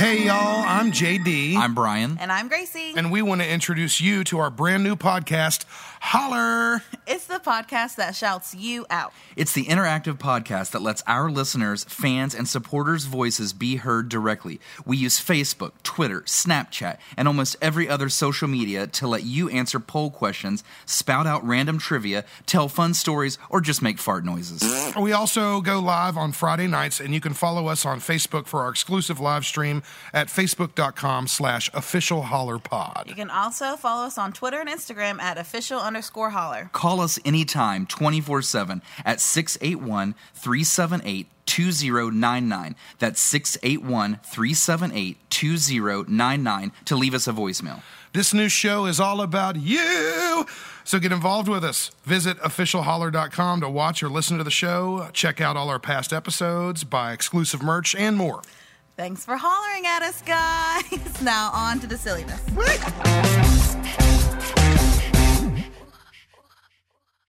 Hey, y'all, I'm JD. I'm Brian. And I'm Gracie. And we want to introduce you to our brand new podcast, Holler. It's the podcast that shouts you out. It's the interactive podcast that lets our listeners, fans, and supporters' voices be heard directly. We use Facebook, Twitter, Snapchat, and almost every other social media to let you answer poll questions, spout out random trivia, tell fun stories, or just make fart noises. We also go live on Friday nights, and you can follow us on Facebook for our exclusive live stream at facebook.com slash official holler pod. You can also follow us on Twitter and Instagram at official underscore holler. Call us anytime, 24 7, at 681 378 2099. That's 681 378 2099 to leave us a voicemail. This new show is all about you. So get involved with us. Visit officialholler.com to watch or listen to the show, check out all our past episodes, buy exclusive merch, and more. Thanks for hollering at us, guys. Now on to the silliness.